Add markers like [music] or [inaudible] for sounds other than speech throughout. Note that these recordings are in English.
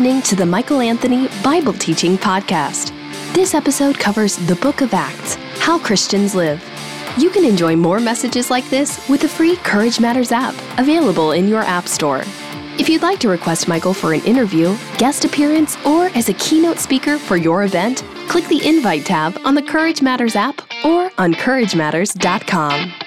listening to the Michael Anthony Bible Teaching Podcast. This episode covers the book of Acts, how Christians live. You can enjoy more messages like this with the free Courage Matters app, available in your App Store. If you'd like to request Michael for an interview, guest appearance, or as a keynote speaker for your event, click the Invite tab on the Courage Matters app or on CourageMatters.com.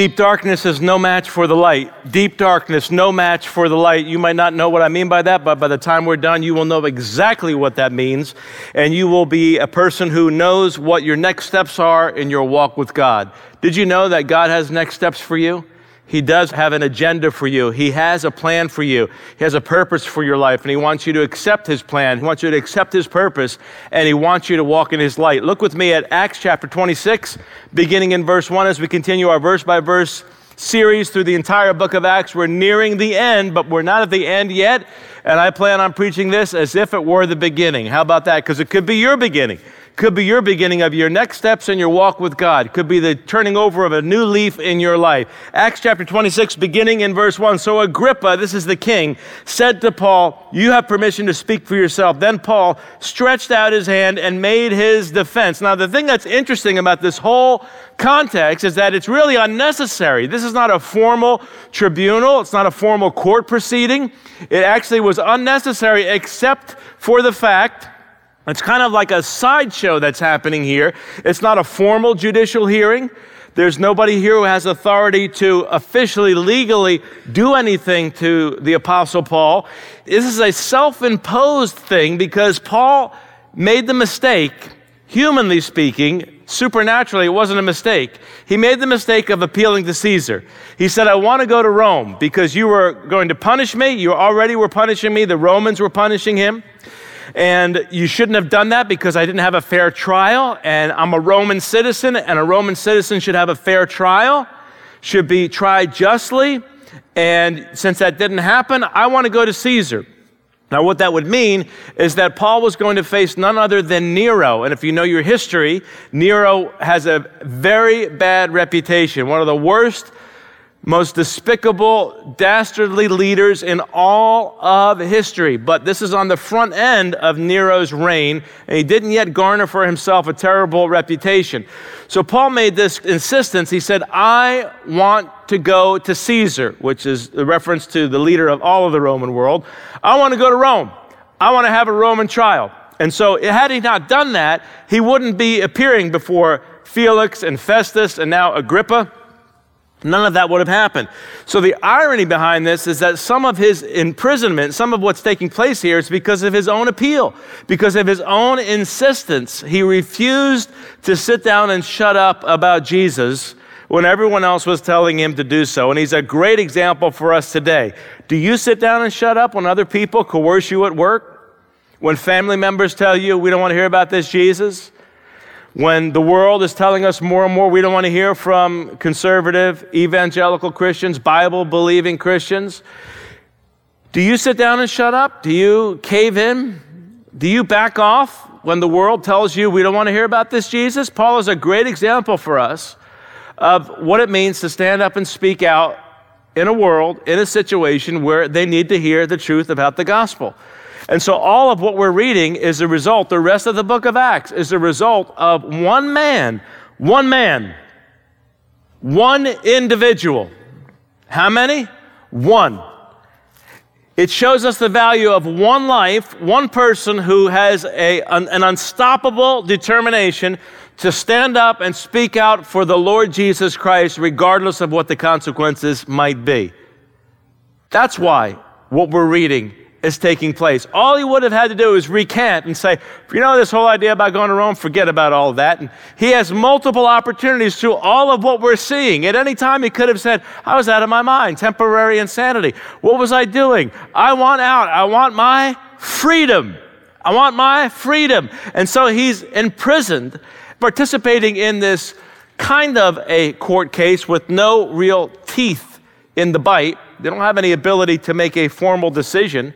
Deep darkness is no match for the light. Deep darkness, no match for the light. You might not know what I mean by that, but by the time we're done, you will know exactly what that means. And you will be a person who knows what your next steps are in your walk with God. Did you know that God has next steps for you? He does have an agenda for you. He has a plan for you. He has a purpose for your life, and He wants you to accept His plan. He wants you to accept His purpose, and He wants you to walk in His light. Look with me at Acts chapter 26, beginning in verse 1 as we continue our verse by verse series through the entire book of Acts. We're nearing the end, but we're not at the end yet, and I plan on preaching this as if it were the beginning. How about that? Because it could be your beginning could be your beginning of your next steps in your walk with God. Could be the turning over of a new leaf in your life. Acts chapter 26, beginning in verse 1. So Agrippa, this is the king, said to Paul, You have permission to speak for yourself. Then Paul stretched out his hand and made his defense. Now, the thing that's interesting about this whole context is that it's really unnecessary. This is not a formal tribunal, it's not a formal court proceeding. It actually was unnecessary except for the fact it's kind of like a sideshow that's happening here. It's not a formal judicial hearing. There's nobody here who has authority to officially, legally do anything to the Apostle Paul. This is a self imposed thing because Paul made the mistake, humanly speaking, supernaturally, it wasn't a mistake. He made the mistake of appealing to Caesar. He said, I want to go to Rome because you were going to punish me. You already were punishing me. The Romans were punishing him. And you shouldn't have done that because I didn't have a fair trial. And I'm a Roman citizen, and a Roman citizen should have a fair trial, should be tried justly. And since that didn't happen, I want to go to Caesar. Now, what that would mean is that Paul was going to face none other than Nero. And if you know your history, Nero has a very bad reputation, one of the worst most despicable, dastardly leaders in all of history. But this is on the front end of Nero's reign, and he didn't yet garner for himself a terrible reputation. So Paul made this insistence. He said, I want to go to Caesar, which is the reference to the leader of all of the Roman world. I want to go to Rome. I want to have a Roman trial. And so, had he not done that, he wouldn't be appearing before Felix and Festus and now Agrippa. None of that would have happened. So, the irony behind this is that some of his imprisonment, some of what's taking place here, is because of his own appeal, because of his own insistence. He refused to sit down and shut up about Jesus when everyone else was telling him to do so. And he's a great example for us today. Do you sit down and shut up when other people coerce you at work? When family members tell you, we don't want to hear about this Jesus? When the world is telling us more and more we don't want to hear from conservative, evangelical Christians, Bible believing Christians, do you sit down and shut up? Do you cave in? Do you back off when the world tells you we don't want to hear about this Jesus? Paul is a great example for us of what it means to stand up and speak out in a world, in a situation where they need to hear the truth about the gospel. And so all of what we're reading is a result, the rest of the book of Acts is a result of one man, one man, one individual. How many? One. It shows us the value of one life, one person who has a, an, an unstoppable determination to stand up and speak out for the Lord Jesus Christ, regardless of what the consequences might be. That's why what we're reading is taking place. All he would have had to do is recant and say, you know, this whole idea about going to Rome, forget about all that. And he has multiple opportunities through all of what we're seeing. At any time, he could have said, I was out of my mind, temporary insanity. What was I doing? I want out. I want my freedom. I want my freedom. And so he's imprisoned, participating in this kind of a court case with no real teeth in the bite. They don't have any ability to make a formal decision.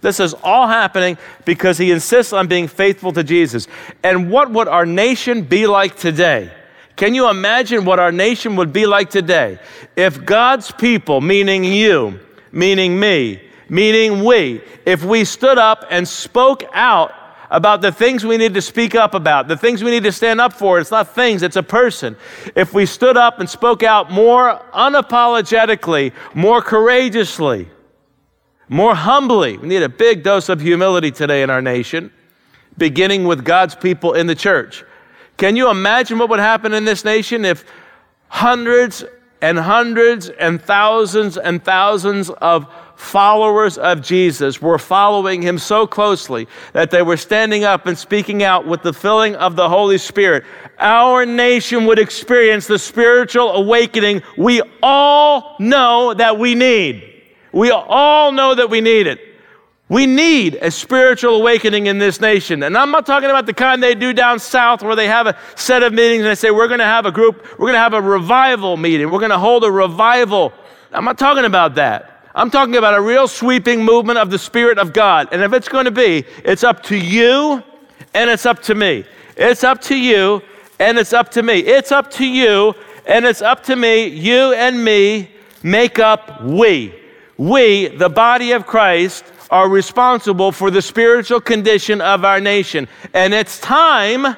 This is all happening because he insists on being faithful to Jesus. And what would our nation be like today? Can you imagine what our nation would be like today if God's people, meaning you, meaning me, meaning we, if we stood up and spoke out about the things we need to speak up about, the things we need to stand up for, it's not things, it's a person. If we stood up and spoke out more unapologetically, more courageously, more humbly, we need a big dose of humility today in our nation, beginning with God's people in the church. Can you imagine what would happen in this nation if hundreds and hundreds and thousands and thousands of followers of Jesus were following him so closely that they were standing up and speaking out with the filling of the Holy Spirit, our nation would experience the spiritual awakening we all know that we need. We all know that we need it. We need a spiritual awakening in this nation. And I'm not talking about the kind they do down south where they have a set of meetings and they say, we're going to have a group, we're going to have a revival meeting, we're going to hold a revival. I'm not talking about that. I'm talking about a real sweeping movement of the Spirit of God. And if it's going to be, it's up to you and it's up to me. It's up to you and it's up to me. It's up to you and it's up to me. You and me make up we. We, the body of Christ, are responsible for the spiritual condition of our nation. And it's time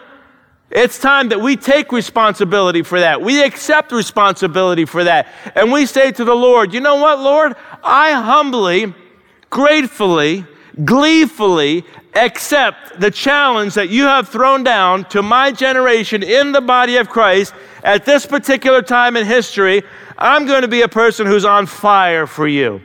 it's time that we take responsibility for that. We accept responsibility for that. And we say to the Lord, you know what, Lord? I humbly, gratefully, gleefully accept the challenge that you have thrown down to my generation in the body of Christ at this particular time in history. I'm going to be a person who's on fire for you.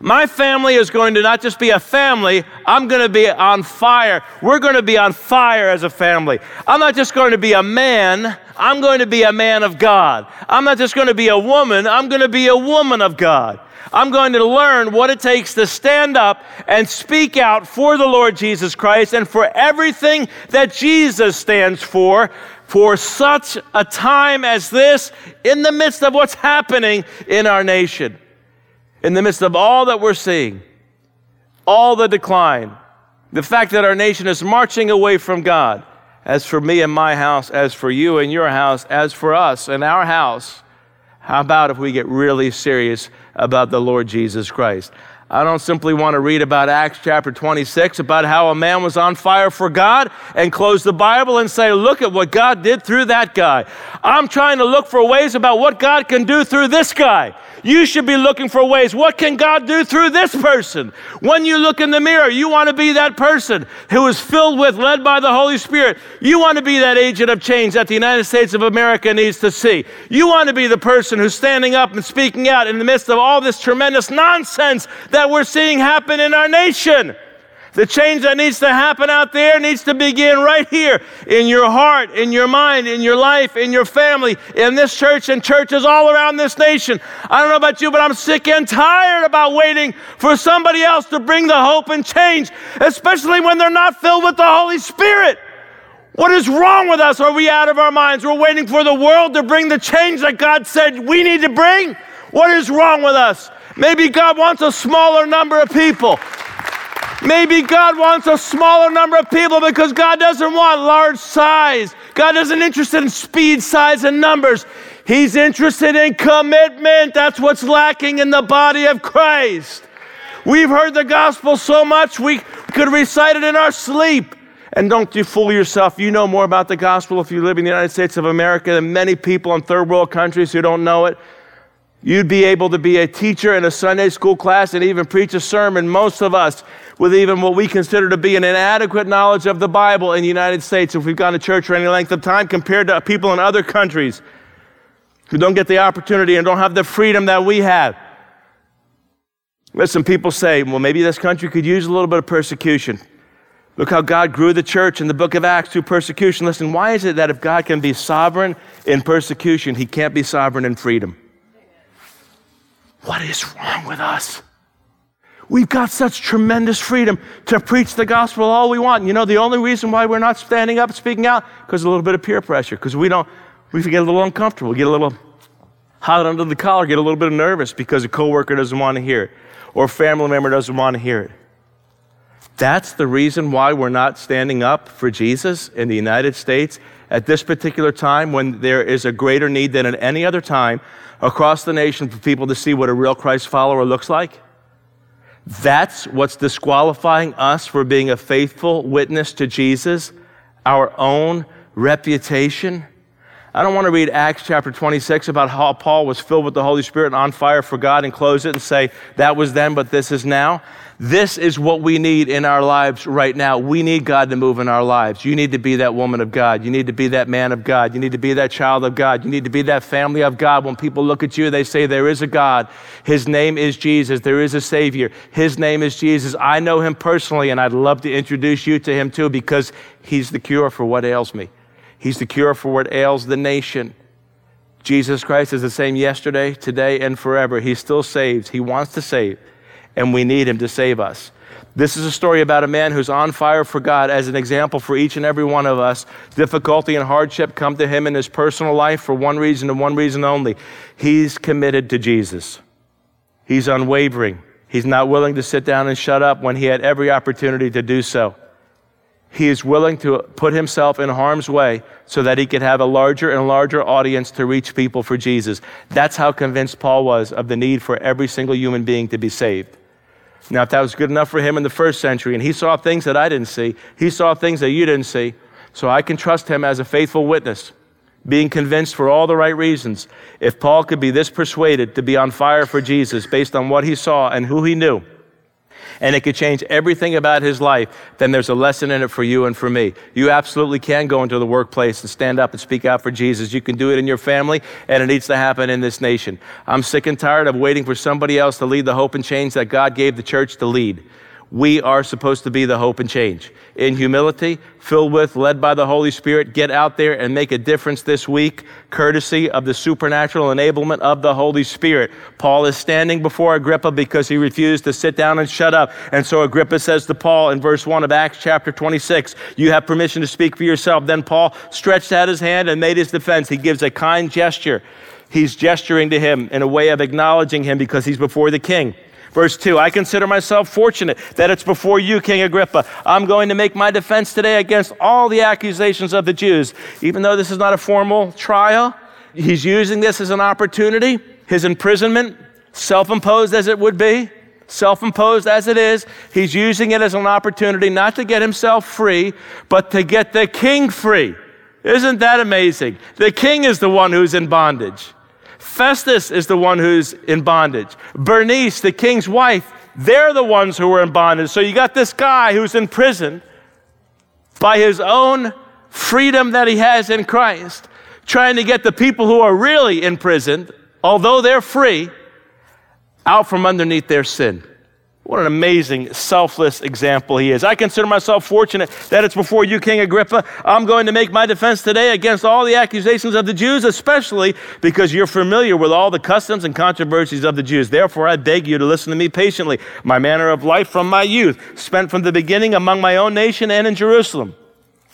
My family is going to not just be a family, I'm going to be on fire. We're going to be on fire as a family. I'm not just going to be a man, I'm going to be a man of God. I'm not just going to be a woman, I'm going to be a woman of God. I'm going to learn what it takes to stand up and speak out for the Lord Jesus Christ and for everything that Jesus stands for for such a time as this in the midst of what's happening in our nation in the midst of all that we're seeing, all the decline, the fact that our nation is marching away from God, as for me and my house, as for you and your house, as for us and our house, how about if we get really serious about the Lord Jesus Christ? I don't simply want to read about Acts chapter 26, about how a man was on fire for God and close the Bible and say, look at what God did through that guy. I'm trying to look for ways about what God can do through this guy. You should be looking for ways. What can God do through this person? When you look in the mirror, you want to be that person who is filled with, led by the Holy Spirit. You want to be that agent of change that the United States of America needs to see. You want to be the person who's standing up and speaking out in the midst of all this tremendous nonsense that we're seeing happen in our nation. The change that needs to happen out there needs to begin right here in your heart, in your mind, in your life, in your family, in this church and churches all around this nation. I don't know about you, but I'm sick and tired about waiting for somebody else to bring the hope and change, especially when they're not filled with the Holy Spirit. What is wrong with us? Are we out of our minds? We're waiting for the world to bring the change that God said we need to bring? What is wrong with us? Maybe God wants a smaller number of people. Maybe God wants a smaller number of people because God doesn't want large size. God isn't interested in speed, size, and numbers. He's interested in commitment. That's what's lacking in the body of Christ. We've heard the gospel so much we could recite it in our sleep. And don't you fool yourself. You know more about the gospel if you live in the United States of America than many people in third world countries who don't know it. You'd be able to be a teacher in a Sunday school class and even preach a sermon. Most of us, with even what we consider to be an inadequate knowledge of the Bible in the United States, if we've gone to church for any length of time, compared to people in other countries who don't get the opportunity and don't have the freedom that we have. Listen, people say, well, maybe this country could use a little bit of persecution. Look how God grew the church in the book of Acts through persecution. Listen, why is it that if God can be sovereign in persecution, he can't be sovereign in freedom? What is wrong with us? We've got such tremendous freedom to preach the gospel all we want. You know, the only reason why we're not standing up, speaking out, because a little bit of peer pressure, because we don't, we get a little uncomfortable, get a little hot under the collar, get a little bit nervous because a coworker doesn't want to hear it, or a family member doesn't want to hear it. That's the reason why we're not standing up for Jesus in the United States at this particular time when there is a greater need than at any other time across the nation for people to see what a real Christ follower looks like? That's what's disqualifying us for being a faithful witness to Jesus, our own reputation. I don't want to read Acts chapter 26 about how Paul was filled with the Holy Spirit and on fire for God and close it and say, that was then, but this is now. This is what we need in our lives right now. We need God to move in our lives. You need to be that woman of God. You need to be that man of God. You need to be that child of God. You need to be that family of God. When people look at you, they say, There is a God. His name is Jesus. There is a Savior. His name is Jesus. I know him personally, and I'd love to introduce you to him too because he's the cure for what ails me. He's the cure for what ails the nation. Jesus Christ is the same yesterday, today, and forever. He still saves. He wants to save, and we need him to save us. This is a story about a man who's on fire for God as an example for each and every one of us. Difficulty and hardship come to him in his personal life for one reason and one reason only. He's committed to Jesus. He's unwavering. He's not willing to sit down and shut up when he had every opportunity to do so he is willing to put himself in harm's way so that he could have a larger and larger audience to reach people for Jesus. That's how convinced Paul was of the need for every single human being to be saved. Now, if that was good enough for him in the first century, and he saw things that I didn't see, he saw things that you didn't see, so I can trust him as a faithful witness, being convinced for all the right reasons. If Paul could be this persuaded to be on fire for Jesus based on what he saw and who he knew, and it could change everything about his life, then there's a lesson in it for you and for me. You absolutely can go into the workplace and stand up and speak out for Jesus. You can do it in your family, and it needs to happen in this nation. I'm sick and tired of waiting for somebody else to lead the hope and change that God gave the church to lead. We are supposed to be the hope and change. In humility, filled with, led by the Holy Spirit, get out there and make a difference this week, courtesy of the supernatural enablement of the Holy Spirit. Paul is standing before Agrippa because he refused to sit down and shut up. And so Agrippa says to Paul in verse 1 of Acts chapter 26, You have permission to speak for yourself. Then Paul stretched out his hand and made his defense. He gives a kind gesture. He's gesturing to him in a way of acknowledging him because he's before the king. Verse 2 I consider myself fortunate that it's before you, King Agrippa. I'm going to make my defense today against all the accusations of the Jews. Even though this is not a formal trial, he's using this as an opportunity. His imprisonment, self imposed as it would be, self imposed as it is, he's using it as an opportunity not to get himself free, but to get the king free. Isn't that amazing? The king is the one who's in bondage. Festus is the one who's in bondage. Bernice, the king's wife, they're the ones who were in bondage. So you got this guy who's in prison by his own freedom that he has in Christ, trying to get the people who are really imprisoned, although they're free, out from underneath their sin. What an amazing, selfless example he is. I consider myself fortunate that it's before you, King Agrippa. I'm going to make my defense today against all the accusations of the Jews, especially because you're familiar with all the customs and controversies of the Jews. Therefore, I beg you to listen to me patiently. My manner of life from my youth, spent from the beginning among my own nation and in Jerusalem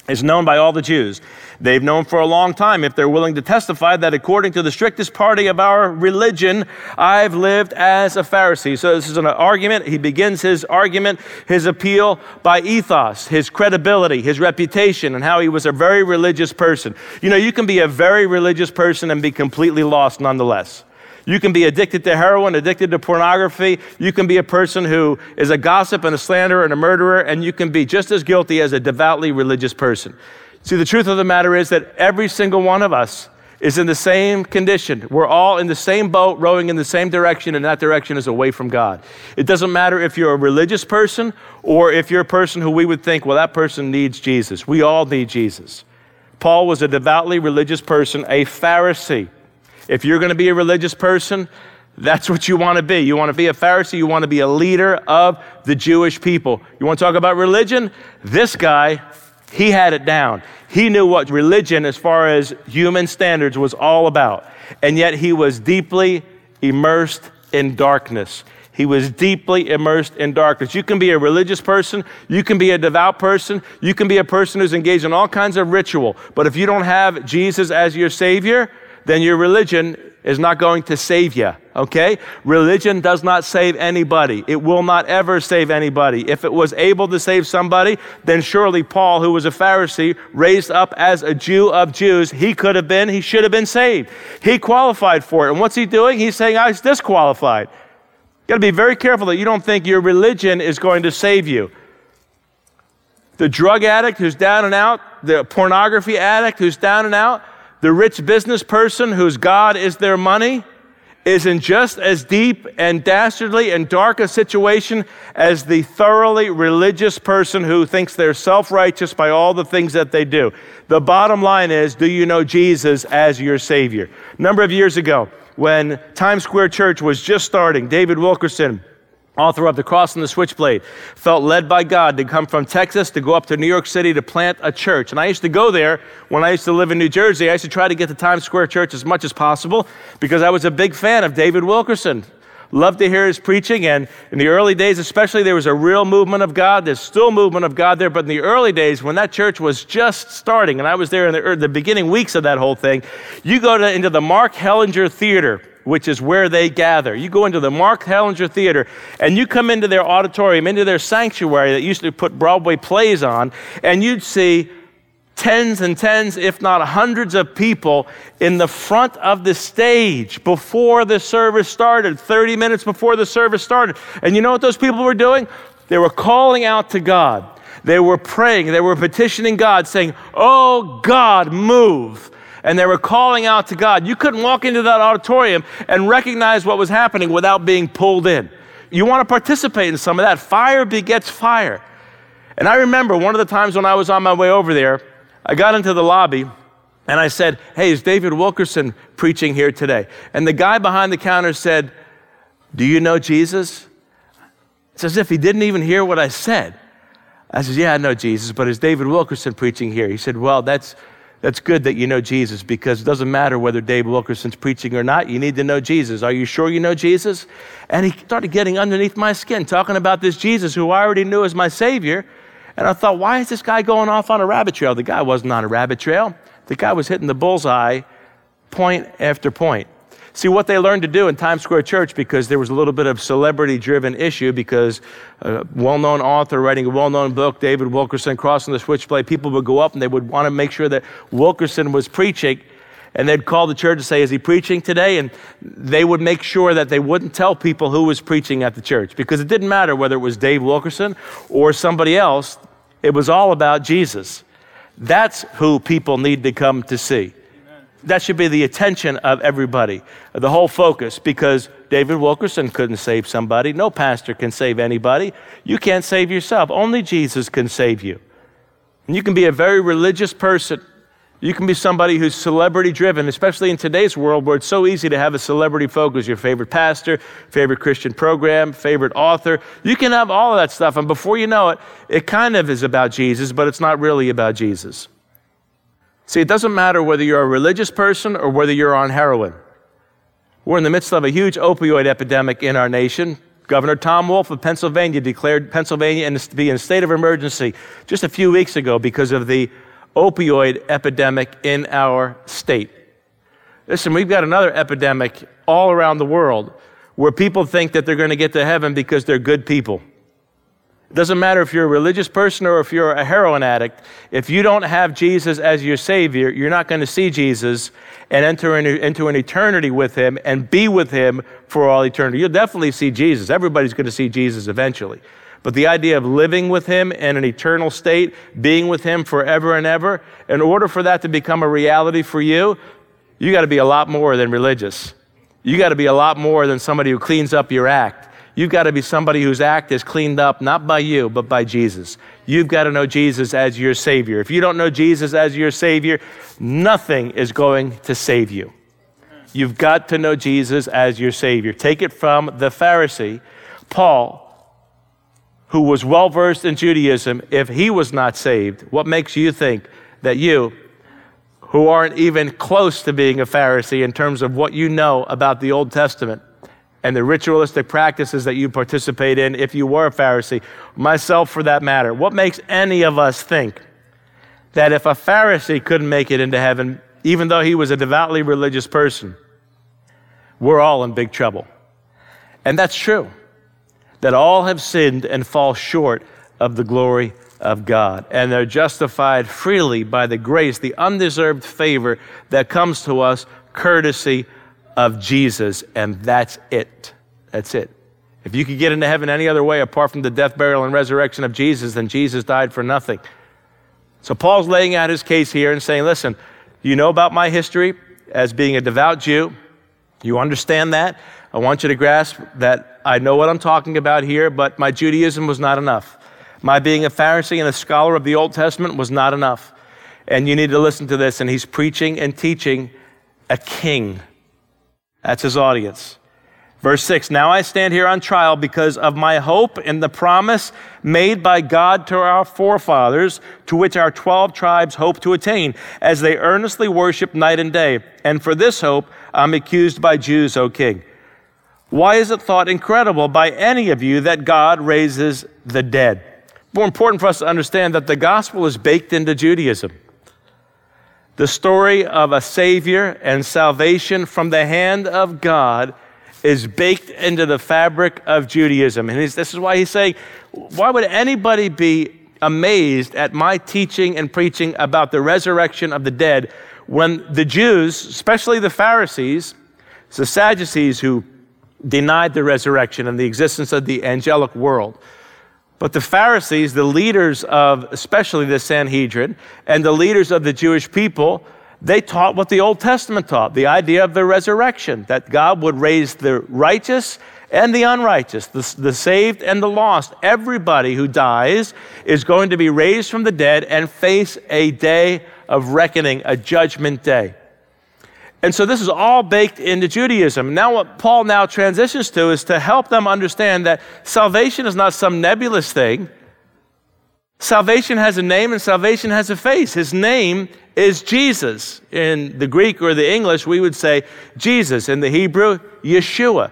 is known by all the Jews. They've known for a long time, if they're willing to testify, that according to the strictest party of our religion, I've lived as a Pharisee. So this is an argument. He begins his argument, his appeal by ethos, his credibility, his reputation, and how he was a very religious person. You know, you can be a very religious person and be completely lost nonetheless. You can be addicted to heroin, addicted to pornography. You can be a person who is a gossip and a slanderer and a murderer, and you can be just as guilty as a devoutly religious person. See, the truth of the matter is that every single one of us is in the same condition. We're all in the same boat, rowing in the same direction, and that direction is away from God. It doesn't matter if you're a religious person or if you're a person who we would think, well, that person needs Jesus. We all need Jesus. Paul was a devoutly religious person, a Pharisee. If you're going to be a religious person, that's what you want to be. You want to be a Pharisee, you want to be a leader of the Jewish people. You want to talk about religion? This guy, he had it down. He knew what religion, as far as human standards, was all about. And yet he was deeply immersed in darkness. He was deeply immersed in darkness. You can be a religious person, you can be a devout person, you can be a person who's engaged in all kinds of ritual. But if you don't have Jesus as your Savior, then your religion is not going to save you, okay? Religion does not save anybody. It will not ever save anybody. If it was able to save somebody, then surely Paul, who was a Pharisee, raised up as a Jew of Jews, he could have been, he should have been saved. He qualified for it. And what's he doing? He's saying, ah, I was disqualified. got to be very careful that you don't think your religion is going to save you. The drug addict who's down and out, the pornography addict who's down and out, the rich business person whose God is their money is in just as deep and dastardly and dark a situation as the thoroughly religious person who thinks they're self righteous by all the things that they do. The bottom line is do you know Jesus as your Savior? A number of years ago, when Times Square Church was just starting, David Wilkerson author of The Cross and the Switchblade, felt led by God to come from Texas to go up to New York City to plant a church. And I used to go there when I used to live in New Jersey. I used to try to get to Times Square Church as much as possible because I was a big fan of David Wilkerson. Loved to hear his preaching. And in the early days, especially, there was a real movement of God. There's still movement of God there. But in the early days, when that church was just starting, and I was there in the, er, the beginning weeks of that whole thing, you go to, into the Mark Hellinger Theater which is where they gather. You go into the Mark Hellinger Theater and you come into their auditorium, into their sanctuary that used to put Broadway plays on, and you'd see tens and tens, if not hundreds of people in the front of the stage before the service started, 30 minutes before the service started. And you know what those people were doing? They were calling out to God. They were praying. They were petitioning God, saying, Oh God, move and they were calling out to God. You couldn't walk into that auditorium and recognize what was happening without being pulled in. You want to participate in some of that. Fire begets fire. And I remember one of the times when I was on my way over there, I got into the lobby and I said, Hey, is David Wilkerson preaching here today? And the guy behind the counter said, Do you know Jesus? It's as if he didn't even hear what I said. I said, Yeah, I know Jesus, but is David Wilkerson preaching here? He said, Well, that's that's good that you know Jesus because it doesn't matter whether Dave Wilkerson's preaching or not. You need to know Jesus. Are you sure you know Jesus? And he started getting underneath my skin, talking about this Jesus who I already knew as my Savior. And I thought, why is this guy going off on a rabbit trail? The guy wasn't on a rabbit trail, the guy was hitting the bullseye point after point. See, what they learned to do in Times Square Church, because there was a little bit of celebrity driven issue, because a well known author writing a well known book, David Wilkerson, Cross and the Switchblade, people would go up and they would want to make sure that Wilkerson was preaching. And they'd call the church and say, Is he preaching today? And they would make sure that they wouldn't tell people who was preaching at the church because it didn't matter whether it was Dave Wilkerson or somebody else, it was all about Jesus. That's who people need to come to see. That should be the attention of everybody, the whole focus, because David Wilkerson couldn't save somebody. No pastor can save anybody. You can't save yourself. Only Jesus can save you. And you can be a very religious person. You can be somebody who's celebrity driven, especially in today's world where it's so easy to have a celebrity focus your favorite pastor, favorite Christian program, favorite author. You can have all of that stuff. And before you know it, it kind of is about Jesus, but it's not really about Jesus. See, it doesn't matter whether you're a religious person or whether you're on heroin. We're in the midst of a huge opioid epidemic in our nation. Governor Tom Wolf of Pennsylvania declared Pennsylvania to be in a state of emergency just a few weeks ago because of the opioid epidemic in our state. Listen, we've got another epidemic all around the world where people think that they're going to get to heaven because they're good people. It doesn't matter if you're a religious person or if you're a heroin addict. If you don't have Jesus as your Savior, you're not going to see Jesus and enter into an eternity with Him and be with Him for all eternity. You'll definitely see Jesus. Everybody's going to see Jesus eventually. But the idea of living with Him in an eternal state, being with Him forever and ever, in order for that to become a reality for you, you got to be a lot more than religious. You got to be a lot more than somebody who cleans up your act. You've got to be somebody whose act is cleaned up not by you, but by Jesus. You've got to know Jesus as your Savior. If you don't know Jesus as your Savior, nothing is going to save you. You've got to know Jesus as your Savior. Take it from the Pharisee, Paul, who was well versed in Judaism. If he was not saved, what makes you think that you, who aren't even close to being a Pharisee in terms of what you know about the Old Testament, and the ritualistic practices that you participate in if you were a Pharisee, myself for that matter. What makes any of us think that if a Pharisee couldn't make it into heaven, even though he was a devoutly religious person, we're all in big trouble? And that's true, that all have sinned and fall short of the glory of God. And they're justified freely by the grace, the undeserved favor that comes to us courtesy of Jesus, and that's it. That's it. If you could get into heaven any other way apart from the death, burial, and resurrection of Jesus, then Jesus died for nothing. So Paul's laying out his case here and saying, listen, you know about my history as being a devout Jew. You understand that. I want you to grasp that I know what I'm talking about here, but my Judaism was not enough. My being a Pharisee and a scholar of the Old Testament was not enough. And you need to listen to this. And he's preaching and teaching a king. That's his audience. Verse 6 Now I stand here on trial because of my hope in the promise made by God to our forefathers, to which our 12 tribes hope to attain, as they earnestly worship night and day. And for this hope, I'm accused by Jews, O king. Why is it thought incredible by any of you that God raises the dead? More important for us to understand that the gospel is baked into Judaism. The story of a Savior and salvation from the hand of God is baked into the fabric of Judaism. And this is why he's saying, why would anybody be amazed at my teaching and preaching about the resurrection of the dead when the Jews, especially the Pharisees, the Sadducees who denied the resurrection and the existence of the angelic world, but the Pharisees, the leaders of especially the Sanhedrin and the leaders of the Jewish people, they taught what the Old Testament taught the idea of the resurrection, that God would raise the righteous and the unrighteous, the, the, saved and the lost. Everybody who dies is going to be raised from the dead and face a day of reckoning, a judgment day. And so this is all baked into Judaism. Now, what Paul now transitions to is to help them understand that salvation is not some nebulous thing. Salvation has a name and salvation has a face. His name is Jesus. In the Greek or the English, we would say Jesus. In the Hebrew, Yeshua.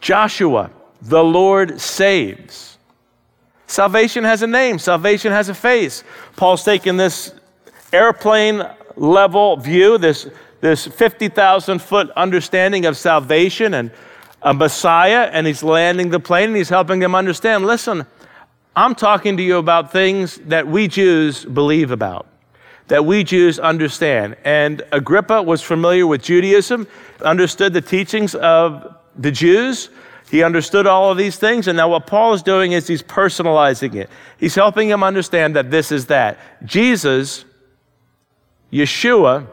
Joshua, the Lord saves. Salvation has a name, salvation has a face. Paul's taking this airplane level view, this, this 50,000 foot understanding of salvation and a Messiah, and he's landing the plane and he's helping them understand listen, I'm talking to you about things that we Jews believe about that we Jews understand. And Agrippa was familiar with Judaism, understood the teachings of the Jews. He understood all of these things. And now what Paul is doing is he's personalizing it. He's helping him understand that this is that. Jesus, Yeshua,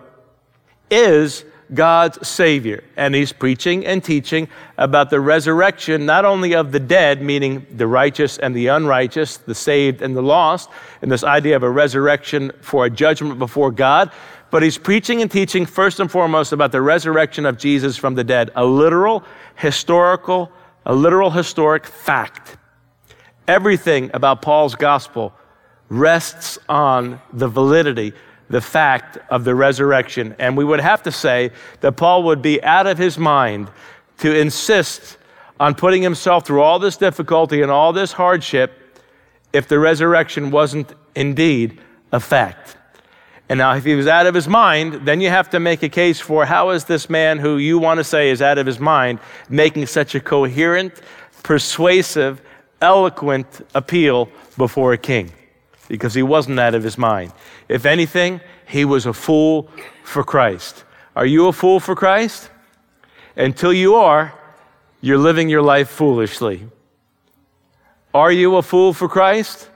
is God's Savior. And he's preaching and teaching about the resurrection, not only of the dead, meaning the righteous and the unrighteous, the saved and the lost, and this idea of a resurrection for a judgment before God, but he's preaching and teaching first and foremost about the resurrection of Jesus from the dead, a literal, historical, a literal historic fact. Everything about Paul's gospel rests on the validity the fact of the resurrection. And we would have to say that Paul would be out of his mind to insist on putting himself through all this difficulty and all this hardship if the resurrection wasn't indeed a fact. And now, if he was out of his mind, then you have to make a case for how is this man who you want to say is out of his mind making such a coherent, persuasive, eloquent appeal before a king? Because he wasn't out of his mind. If anything, he was a fool for Christ. Are you a fool for Christ? Until you are, you're living your life foolishly. Are you a fool for Christ?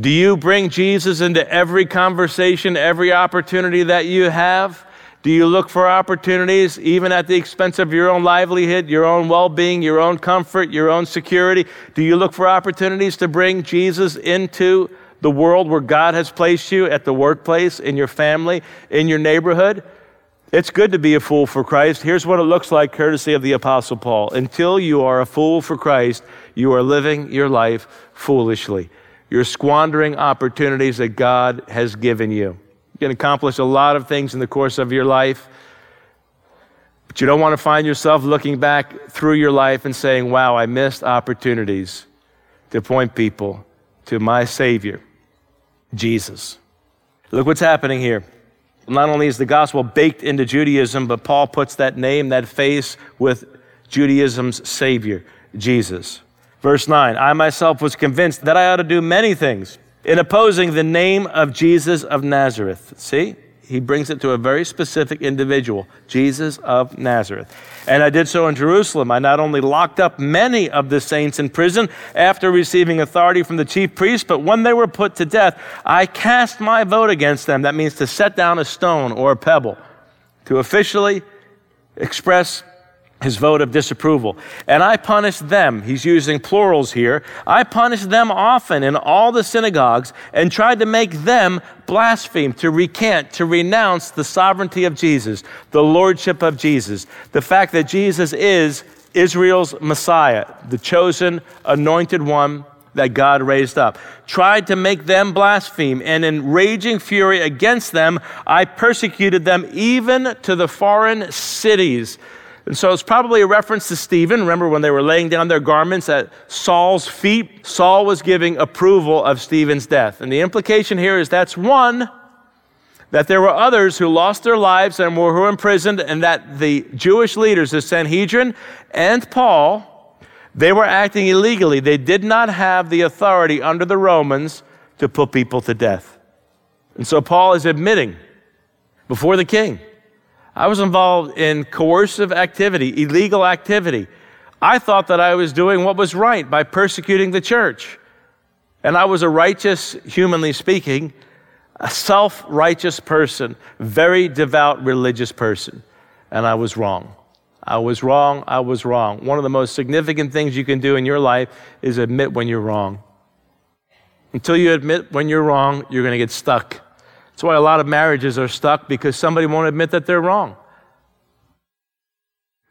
Do you bring Jesus into every conversation, every opportunity that you have? Do you look for opportunities, even at the expense of your own livelihood, your own well being, your own comfort, your own security? Do you look for opportunities to bring Jesus into the world where God has placed you at the workplace, in your family, in your neighborhood. It's good to be a fool for Christ. Here's what it looks like, courtesy of the Apostle Paul. Until you are a fool for Christ, you are living your life foolishly. You're squandering opportunities that God has given you. You can accomplish a lot of things in the course of your life, but you don't want to find yourself looking back through your life and saying, wow, I missed opportunities to point people to my Savior. Jesus. Look what's happening here. Not only is the gospel baked into Judaism, but Paul puts that name, that face with Judaism's Savior, Jesus. Verse 9 I myself was convinced that I ought to do many things in opposing the name of Jesus of Nazareth. See? He brings it to a very specific individual, Jesus of Nazareth. And I did so in Jerusalem. I not only locked up many of the saints in prison after receiving authority from the chief priests, but when they were put to death, I cast my vote against them. That means to set down a stone or a pebble, to officially express his vote of disapproval. And I punished them, he's using plurals here. I punished them often in all the synagogues and tried to make them blaspheme, to recant, to renounce the sovereignty of Jesus, the lordship of Jesus, the fact that Jesus is Israel's Messiah, the chosen, anointed one that God raised up. Tried to make them blaspheme, and in raging fury against them, I persecuted them even to the foreign cities. And so it's probably a reference to Stephen. Remember when they were laying down their garments at Saul's feet? Saul was giving approval of Stephen's death. And the implication here is that's one, that there were others who lost their lives and were, imprisoned, and that the Jewish leaders, the Sanhedrin and Paul, they were acting illegally. They did not have the authority under the Romans to put people to death. And so Paul is admitting before the king I was involved in coercive activity, illegal activity. I thought that I was doing what was right by persecuting the church. And I was a righteous, humanly speaking, a self righteous person, very devout religious person. And I was wrong. I was wrong. I was wrong. One of the most significant things you can do in your life is admit when you're wrong. Until you admit when you're wrong, you're going to get stuck. That's why a lot of marriages are stuck because somebody won't admit that they're wrong.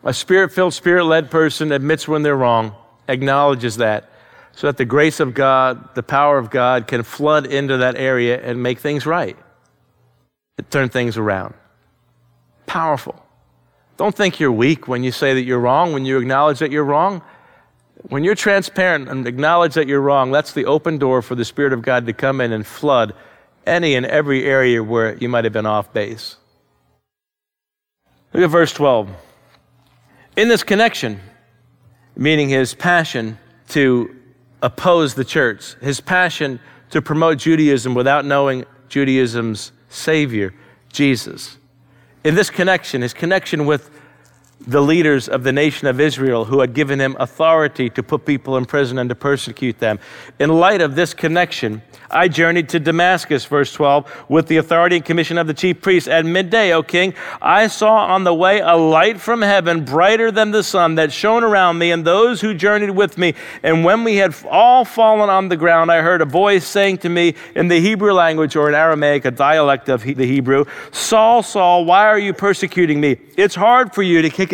A spirit filled, spirit led person admits when they're wrong, acknowledges that, so that the grace of God, the power of God can flood into that area and make things right, turn things around. Powerful. Don't think you're weak when you say that you're wrong, when you acknowledge that you're wrong. When you're transparent and acknowledge that you're wrong, that's the open door for the Spirit of God to come in and flood any and every area where you might have been off base. Look at verse 12. In this connection, meaning his passion to oppose the church, his passion to promote Judaism without knowing Judaism's Savior, Jesus. In this connection, his connection with the leaders of the nation of Israel who had given him authority to put people in prison and to persecute them. In light of this connection, I journeyed to Damascus, verse 12, with the authority and commission of the chief priests. At midday, O king, I saw on the way a light from heaven, brighter than the sun, that shone around me and those who journeyed with me. And when we had all fallen on the ground, I heard a voice saying to me in the Hebrew language, or in Aramaic, a dialect of the Hebrew, Saul, Saul, why are you persecuting me? It's hard for you to kick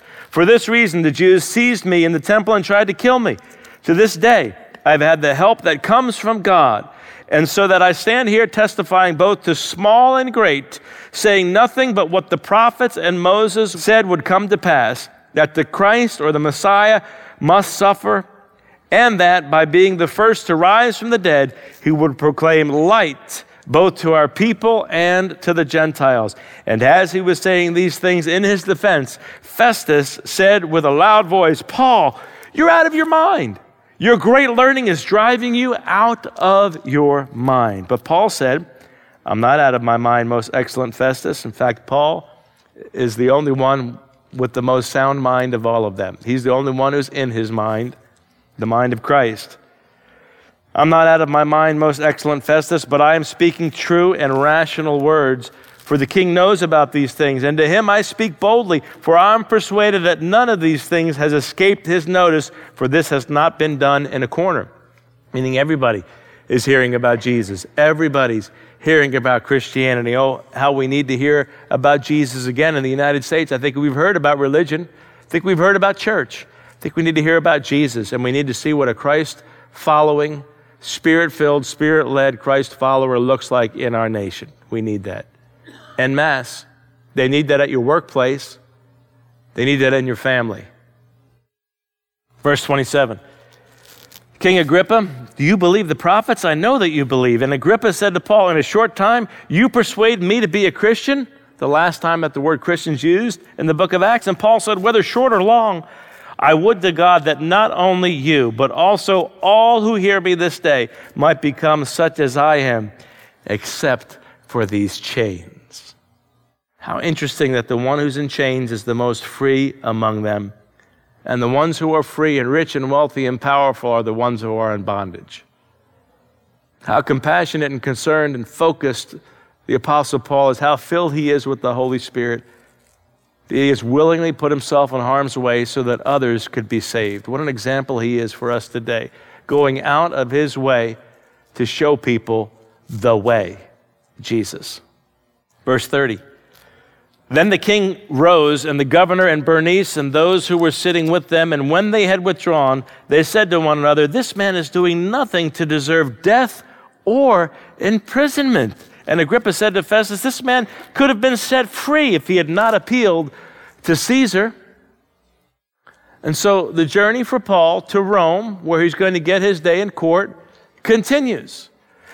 For this reason, the Jews seized me in the temple and tried to kill me. To this day, I've had the help that comes from God. And so that I stand here testifying both to small and great, saying nothing but what the prophets and Moses said would come to pass that the Christ or the Messiah must suffer, and that by being the first to rise from the dead, he would proclaim light both to our people and to the Gentiles. And as he was saying these things in his defense, Festus said with a loud voice, Paul, you're out of your mind. Your great learning is driving you out of your mind. But Paul said, I'm not out of my mind, most excellent Festus. In fact, Paul is the only one with the most sound mind of all of them. He's the only one who's in his mind, the mind of Christ. I'm not out of my mind, most excellent Festus, but I am speaking true and rational words For the king knows about these things, and to him I speak boldly, for I am persuaded that none of these things has escaped his notice, for this has not been done in a corner. Meaning everybody is hearing about Jesus. Everybody's hearing about Christianity. Oh, how we need to hear about Jesus again in the United States. I think we've heard about religion. I think we've heard about church. I think we need to hear about Jesus, and we need to see what a Christ following, spirit filled, spirit led Christ follower looks like in our nation. We need that en masse. They need that at your workplace, they need that in your family. Verse 27. King Agrippa, do you believe the prophets? I know that you believe. And Agrippa said to Paul, In a short time, you persuade me to be a Christian? The last time that the word Christian's used in the book of Acts. And Paul said, Whether short or long, I would to God that not only you, but also all who hear me this day might become such as I am, except for these chains. How interesting that the one who's in chains is the most free among them, and the ones who are free and rich and wealthy and powerful are the ones who are in bondage. How compassionate and concerned and focused the Apostle Paul is, how filled he is with the Holy Spirit. He has willingly put himself in harm's way so that others could be saved. What an example he is for us today, going out of his way to show people the way, Jesus. Verse 30. Then the king rose, and the governor and Bernice and those who were sitting with them, and when they had withdrawn, they said to one another, This man is doing nothing to deserve death or imprisonment. And Agrippa said to Festus, This man could have been set free if he had not appealed to Caesar. And so the journey for Paul to Rome, where he's going to get his day in court, continues.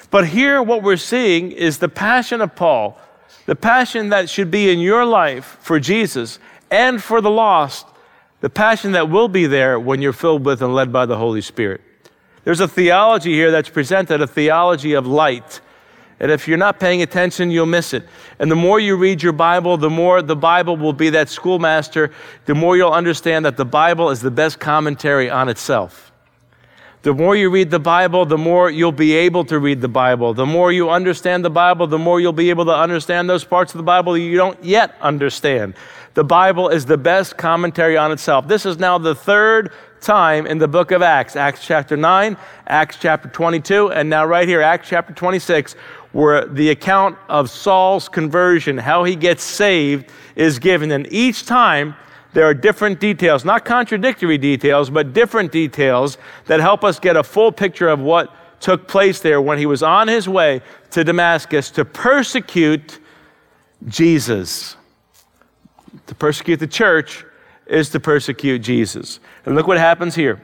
But here, what we're seeing is the passion of Paul the passion that should be in your life for Jesus and for the lost, the passion that will be there when you're filled with and led by the Holy Spirit. There's a theology here that's presented, a theology of light. And if you're not paying attention, you'll miss it. And the more you read your Bible, the more the Bible will be that schoolmaster, the more you'll understand that the Bible is the best commentary on itself. The more you read the Bible, the more you'll be able to read the Bible. The more you understand the Bible, the more you'll be able to understand those parts of the Bible you don't yet understand. The Bible is the best commentary on itself. This is now the third time in the book of Acts Acts chapter 9, Acts chapter 22, and now right here, Acts chapter 26, where the account of Saul's conversion, how he gets saved, is given. And each time, there are different details, not contradictory details, but different details that help us get a full picture of what took place there when he was on his way to Damascus to persecute Jesus. To persecute the church is to persecute Jesus. And look what happens here.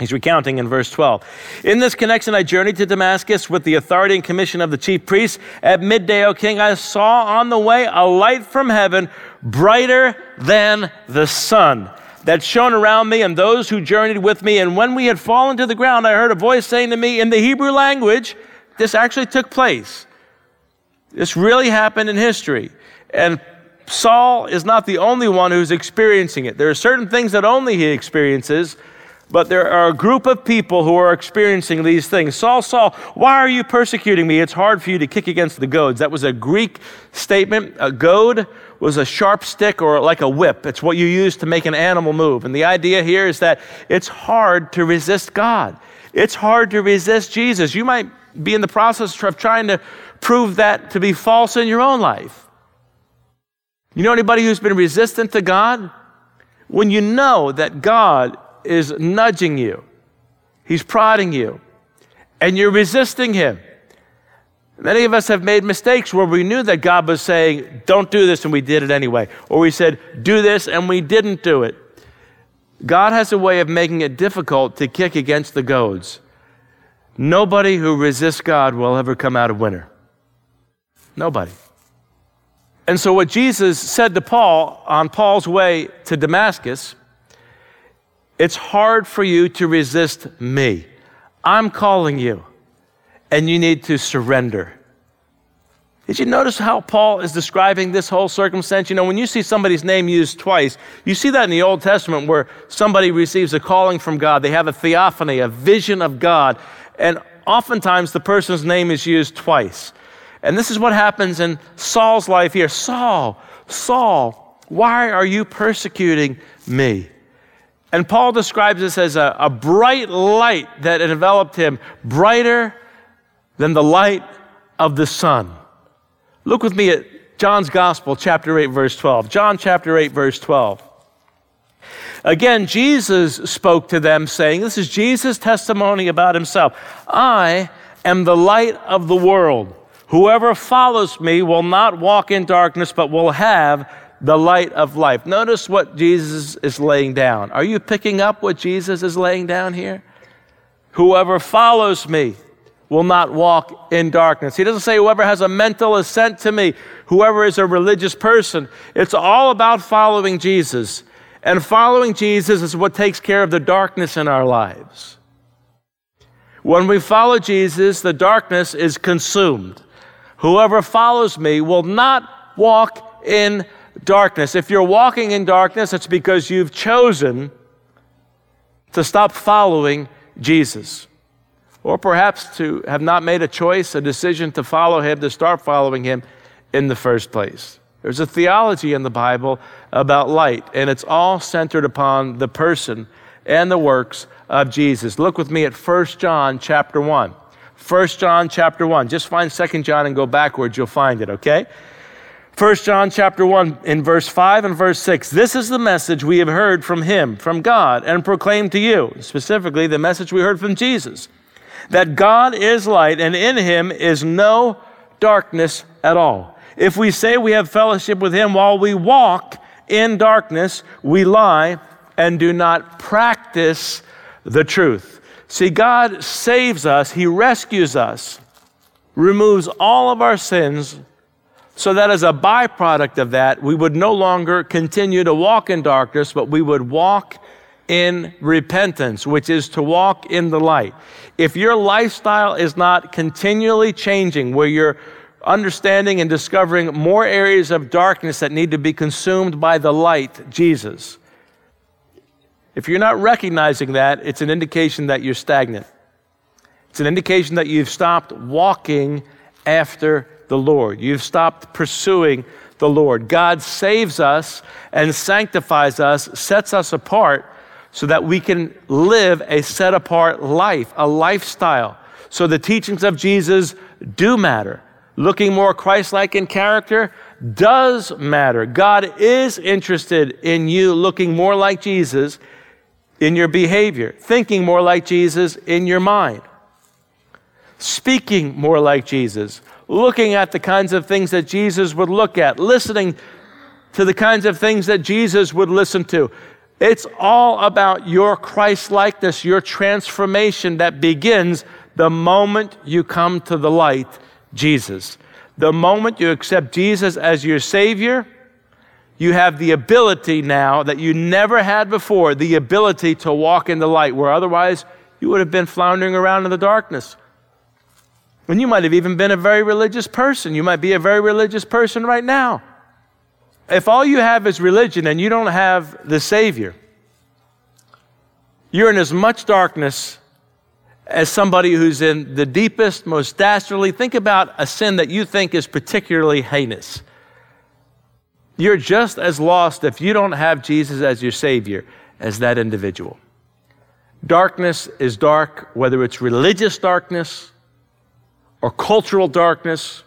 He's recounting in verse 12. In this connection, I journeyed to Damascus with the authority and commission of the chief priests. At midday, O king, I saw on the way a light from heaven, brighter than the sun, that shone around me and those who journeyed with me. And when we had fallen to the ground, I heard a voice saying to me in the Hebrew language, this actually took place. This really happened in history. And Saul is not the only one who's experiencing it. There are certain things that only he experiences but there are a group of people who are experiencing these things. Saul, Saul, why are you persecuting me? It's hard for you to kick against the goads. That was a Greek statement. A goad was a sharp stick or like a whip. It's what you use to make an animal move. And the idea here is that it's hard to resist God. It's hard to resist Jesus. You might be in the process of trying to prove that to be false in your own life. You know anybody who's been resistant to God? When you know that God is nudging you, He's prodding you, and you're resisting Him. Many of us have made mistakes where we knew that God was saying, Don't do this, and we did it anyway. Or we said, Do this, and we didn't do it. God has a way of making it difficult to kick against the goads. Nobody who resists God will ever come out a winner. Nobody. And so, what Jesus said to Paul on Paul's way to Damascus it's hard for you to resist me. I'm calling you, and you need to surrender. Did you notice how Paul is describing this whole circumstance? You know, when you see somebody's name used twice, you see that in the Old Testament where somebody receives a calling from God. They have a theophany, a vision of God, and oftentimes the person's name is used twice. And this is what happens in Saul's life here. Saul, Saul, why are you persecuting me? And Paul describes this as a, a bright light that enveloped him, brighter than the light of the sun. Look with me at John's Gospel, chapter 8, verse 12. John chapter 8, verse 12. Again, Jesus spoke to them, saying, This is Jesus' testimony about himself. I am the light of the world. Whoever follows me will not walk in darkness, but will have the light of life. Notice what Jesus is laying down. Are you picking up what Jesus is laying down here? Whoever follows me will not walk in darkness. He doesn't say whoever has a mental assent to me, whoever is a religious person. It's all about following Jesus. And following Jesus is what takes care of the darkness in our lives. When we follow Jesus, the darkness is consumed. Whoever follows me will not walk in darkness. If you're walking in darkness, it's because you've chosen to stop following Jesus. Or perhaps to have not made a choice, a decision to follow him, to start following him in the first place. There's a theology in the Bible about light, and it's all centered upon the person and the works of Jesus. Look with me at 1 John chapter 1. 1 John chapter 1. Just find 2 John and go backwards, you'll find it, okay? 1 John chapter 1 in verse 5 and verse 6. This is the message we have heard from him, from God, and proclaimed to you, specifically the message we heard from Jesus, that God is light and in him is no darkness at all. If we say we have fellowship with him while we walk in darkness, we lie and do not practice the truth. See, God saves us, he rescues us, removes all of our sins so that as a byproduct of that, we would no longer continue to walk in darkness, but we would walk in repentance, which is to walk in the light. If your lifestyle is not continually changing, where you're understanding and discovering more areas of darkness that need to be consumed by the light, Jesus, if you're not recognizing that, it's an indication that you're stagnant. It's an indication that you've stopped walking after the Lord. You've stopped pursuing the Lord. God saves us and sanctifies us, sets us apart so that we can live a set apart life, a lifestyle. So the teachings of Jesus do matter. Looking more Christ like in character does matter. God is interested in you looking more like Jesus in your behavior, thinking more like Jesus in your mind, speaking more like Jesus, looking at the kinds of things that Jesus would look at, listening to the kinds of things that Jesus would listen to. It's all about your Christ likeness, your transformation that begins the moment you come to the light, Jesus. The moment you accept Jesus as your Savior, you have the ability now that you never had before the ability to walk in the light, where otherwise you would have been floundering around in the darkness. And you might have even been a very religious person. You might be a very religious person right now. If all you have is religion and you don't have the Savior, you're in as much darkness as somebody who's in the deepest, most dastardly. Think about a sin that you think is particularly heinous. You're just as lost if you don't have Jesus as your Savior as that individual. Darkness is dark, whether it's religious darkness or cultural darkness.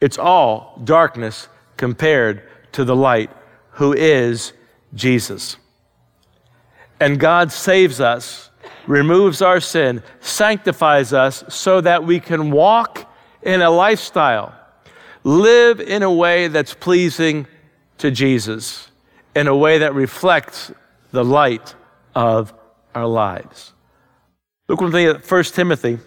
It's all darkness compared to the light who is Jesus. And God saves us, removes our sin, sanctifies us so that we can walk in a lifestyle, live in a way that's pleasing to Jesus, in a way that reflects the light of our lives. Look with me at 1 Timothy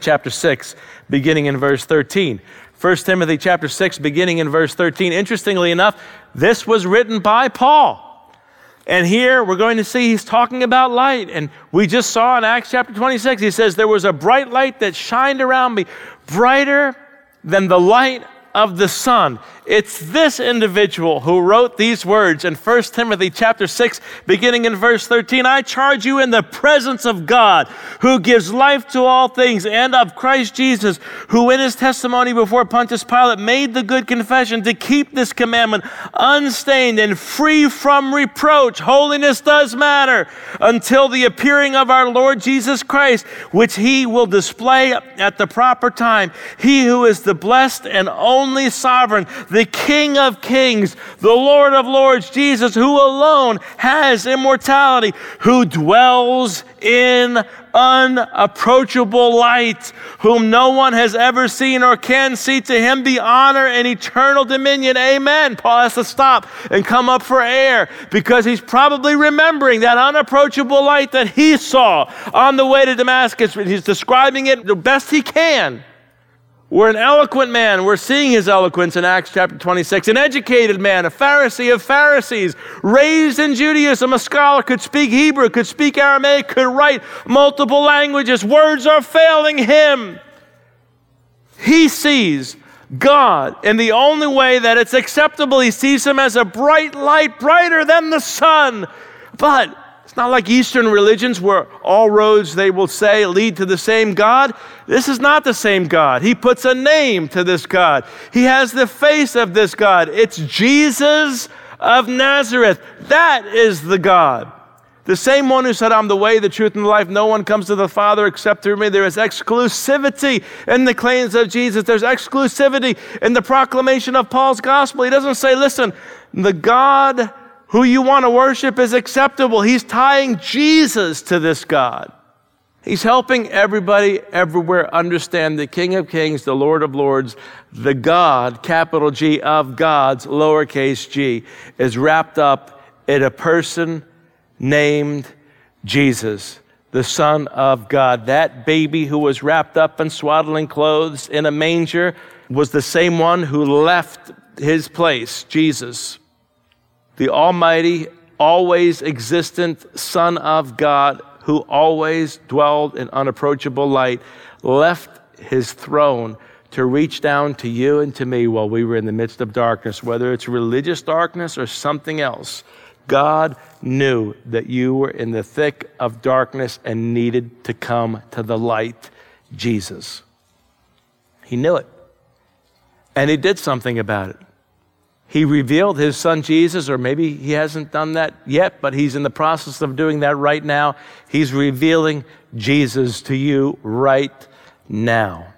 chapter 6, beginning in verse 13. 1 Timothy chapter 6, beginning in verse 13. Interestingly enough, this was written by Paul. And here we're going to see he's talking about light. And we just saw in Acts chapter 26, he says, There was a bright light that shined around me, brighter than the light of the sun. It's this individual who wrote these words in 1 Timothy chapter 6, beginning in verse 13. I charge you in the presence of God, who gives life to all things, and of Christ Jesus, who in his testimony before Pontius Pilate made the good confession to keep this commandment unstained and free from reproach. Holiness does matter until the appearing of our Lord Jesus Christ, which he will display at the proper time. He who is the blessed and only sovereign, the King of kings, the Lord of lords, Jesus, who alone has immortality, who dwells in unapproachable light, whom no one has ever seen or can see. To him be honor and eternal dominion. Amen. Paul has to stop and come up for air because he's probably remembering that unapproachable light that he saw on the way to Damascus. He's describing it the best he can. We're an eloquent man. We're seeing his eloquence in Acts chapter 26. An educated man, a Pharisee of Pharisees, raised in Judaism, a scholar, could speak Hebrew, could speak Aramaic, could write multiple languages. Words are failing him. He sees God in the only way that it's acceptable. He sees him as a bright light, brighter than the sun. But it's not like Eastern religions where all roads, they will say, lead to the same God. This is not the same God. He puts a name to this God, He has the face of this God. It's Jesus of Nazareth. That is the God. The same one who said, I'm the way, the truth, and the life. No one comes to the Father except through me. There is exclusivity in the claims of Jesus. There's exclusivity in the proclamation of Paul's gospel. He doesn't say, listen, the God who you want to worship is acceptable. He's tying Jesus to this God. He's helping everybody everywhere understand the King of Kings, the Lord of Lords, the God, capital G, of gods, lowercase g, is wrapped up in a person named Jesus, the Son of God. That baby who was wrapped up in swaddling clothes in a manger was the same one who left his place, Jesus the Almighty, always existent Son of God, who always dwelled in unapproachable light, left his throne to reach down to you and to me while we were in the midst of darkness, whether it's religious darkness or something else. God knew that you were in the thick of darkness and needed to come to the light, Jesus. He knew it. And he did something about it. He revealed his son Jesus, or maybe he hasn't done that yet, but he's in the process of doing that right now. He's revealing Jesus to you right now.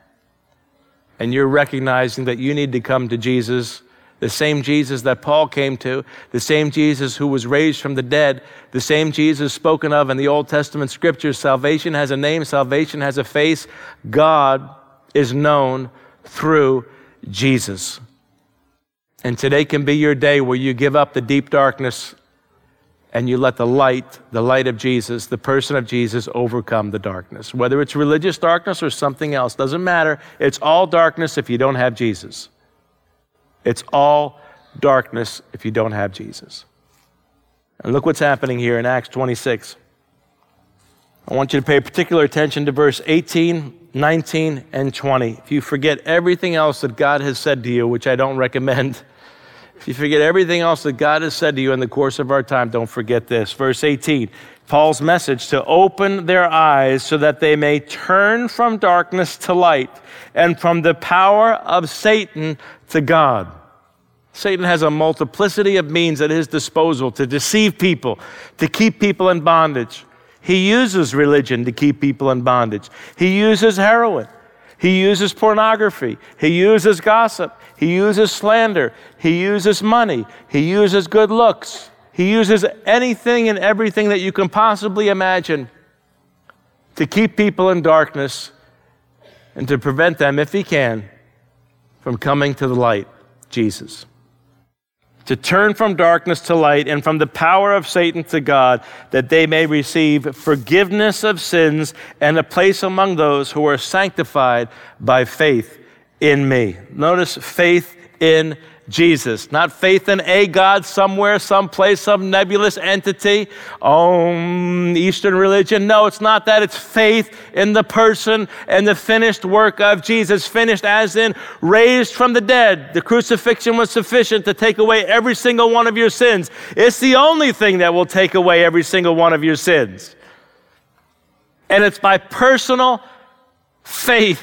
And you're recognizing that you need to come to Jesus, the same Jesus that Paul came to, the same Jesus who was raised from the dead, the same Jesus spoken of in the Old Testament scriptures. Salvation has a name, salvation has a face. God is known through Jesus. And today can be your day where you give up the deep darkness and you let the light, the light of Jesus, the person of Jesus, overcome the darkness. Whether it's religious darkness or something else, doesn't matter. It's all darkness if you don't have Jesus. It's all darkness if you don't have Jesus. And look what's happening here in Acts 26. I want you to pay particular attention to verse 18, 19, and 20. If you forget everything else that God has said to you, which I don't recommend, [laughs] if you forget everything else that God has said to you in the course of our time, don't forget this. Verse 18, Paul's message to open their eyes so that they may turn from darkness to light and from the power of Satan to God. Satan has a multiplicity of means at his disposal to deceive people, to keep people in bondage. He uses religion to keep people in bondage. He uses heroin. He uses pornography. He uses gossip. He uses slander. He uses money. He uses good looks. He uses anything and everything that you can possibly imagine to keep people in darkness and to prevent them, if he can, from coming to the light, Jesus to turn from darkness to light and from the power of Satan to God, that they may receive forgiveness of sins and a place among those who are sanctified by faith in me. Notice faith in Jesus. Not faith in a God somewhere, someplace, some nebulous entity. Um, Eastern religion. No, it's not that. It's faith in the person and the finished work of Jesus. Finished as in raised from the dead. The crucifixion was sufficient to take away every single one of your sins. It's the only thing that will take away every single one of your sins. And it's by personal faith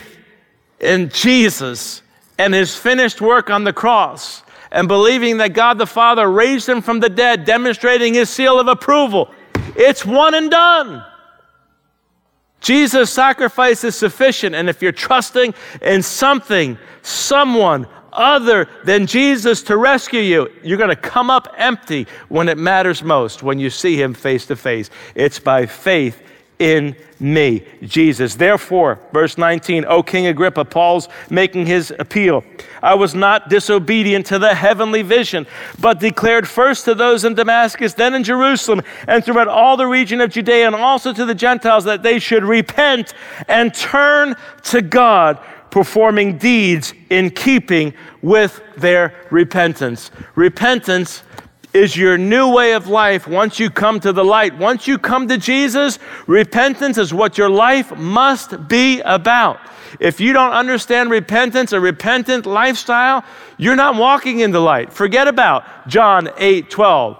in Jesus and his finished work on the cross and believing that God the Father raised him from the dead, demonstrating his seal of approval. It's one and done. Jesus' sacrifice is sufficient. And if you're trusting in something, someone other than Jesus to rescue you, you're going to come up empty when it matters most, when you see him face to face. It's by faith in me, Jesus. Therefore, verse 19, O King Agrippa, Paul's making his appeal. I was not disobedient to the heavenly vision, but declared first to those in Damascus, then in Jerusalem, and throughout all the region of Judea, and also to the Gentiles, that they should repent and turn to God, performing deeds in keeping with their repentance. Repentance is your new way of life once you come to the light. Once you come to Jesus, repentance is what your life must be about. If you don't understand repentance, a repentant lifestyle, you're not walking in the light. Forget about John 8 12.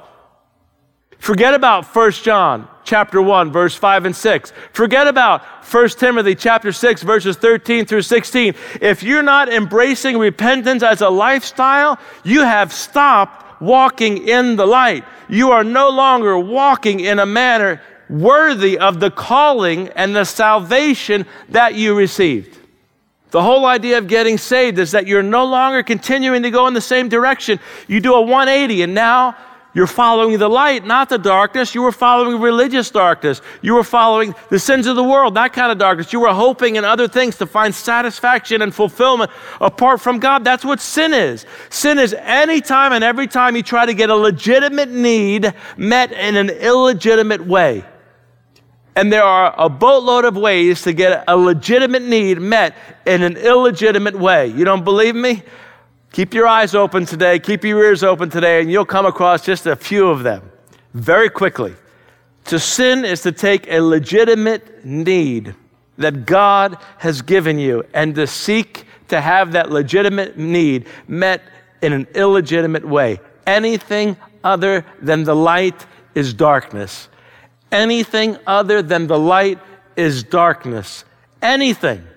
Forget about 1 John chapter 1 verse 5 and 6. Forget about 1 Timothy chapter 6 verses 13 through 16. If you're not embracing repentance as a lifestyle, you have stopped walking in the light. You are no longer walking in a manner worthy of the calling and the salvation that you received. The whole idea of getting saved is that you're no longer continuing to go in the same direction. You do a 180 and now you're following the light, not the darkness. You were following religious darkness. You were following the sins of the world, that kind of darkness. You were hoping in other things to find satisfaction and fulfillment apart from God. That's what sin is. Sin is any time and every time you try to get a legitimate need met in an illegitimate way. And there are a boatload of ways to get a legitimate need met in an illegitimate way. You don't believe me? Keep your eyes open today, keep your ears open today, and you'll come across just a few of them very quickly. To sin is to take a legitimate need that God has given you and to seek to have that legitimate need met in an illegitimate way. Anything other than the light is darkness. Anything other than the light is darkness. Anything.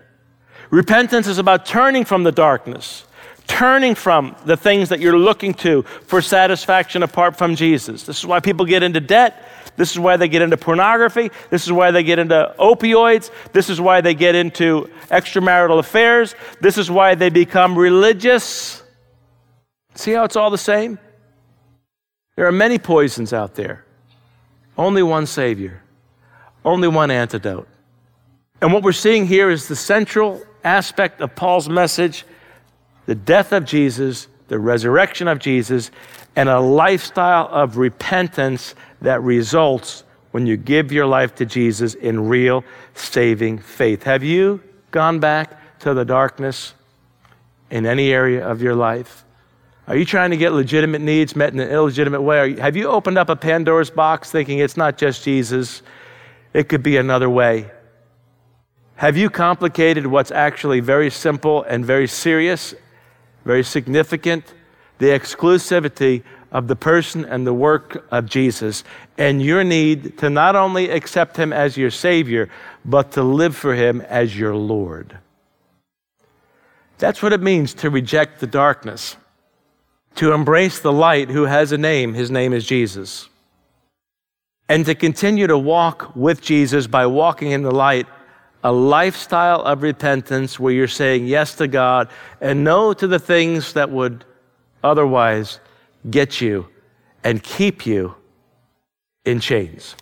Repentance is about turning from the darkness turning from the things that you're looking to for satisfaction apart from Jesus. This is why people get into debt. This is why they get into pornography. This is why they get into opioids. This is why they get into extramarital affairs. This is why they become religious. See how it's all the same? There are many poisons out there. Only one Savior, only one antidote. And what we're seeing here is the central aspect of Paul's message the death of Jesus, the resurrection of Jesus, and a lifestyle of repentance that results when you give your life to Jesus in real saving faith. Have you gone back to the darkness in any area of your life? Are you trying to get legitimate needs met in an illegitimate way? You, have you opened up a Pandora's box thinking it's not just Jesus, it could be another way? Have you complicated what's actually very simple and very serious very significant, the exclusivity of the person and the work of Jesus, and your need to not only accept him as your Savior, but to live for him as your Lord. That's what it means to reject the darkness, to embrace the light who has a name. His name is Jesus. And to continue to walk with Jesus by walking in the light a lifestyle of repentance where you're saying yes to God and no to the things that would otherwise get you and keep you in chains.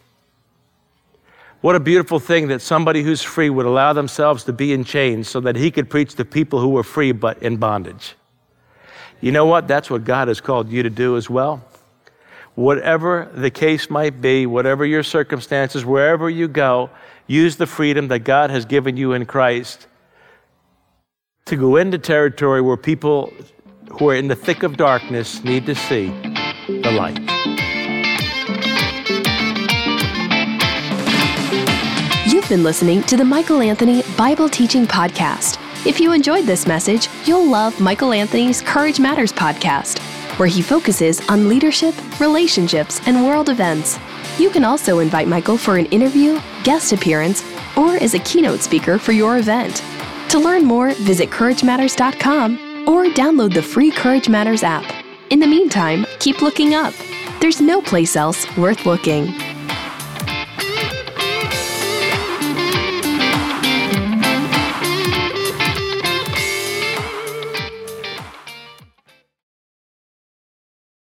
What a beautiful thing that somebody who's free would allow themselves to be in chains so that he could preach to people who were free but in bondage. You know what? That's what God has called you to do as well. Whatever the case might be, whatever your circumstances, wherever you go, use the freedom that God has given you in Christ to go into territory where people who are in the thick of darkness need to see the light. You've been listening to the Michael Anthony Bible Teaching Podcast. If you enjoyed this message, you'll love Michael Anthony's Courage Matters podcast, where he focuses on leadership, relationships, and world events. You can also invite Michael for an interview, guest appearance, or as a keynote speaker for your event. To learn more, visit CourageMatters.com or download the free Courage Matters app. In the meantime, keep looking up. There's no place else worth looking.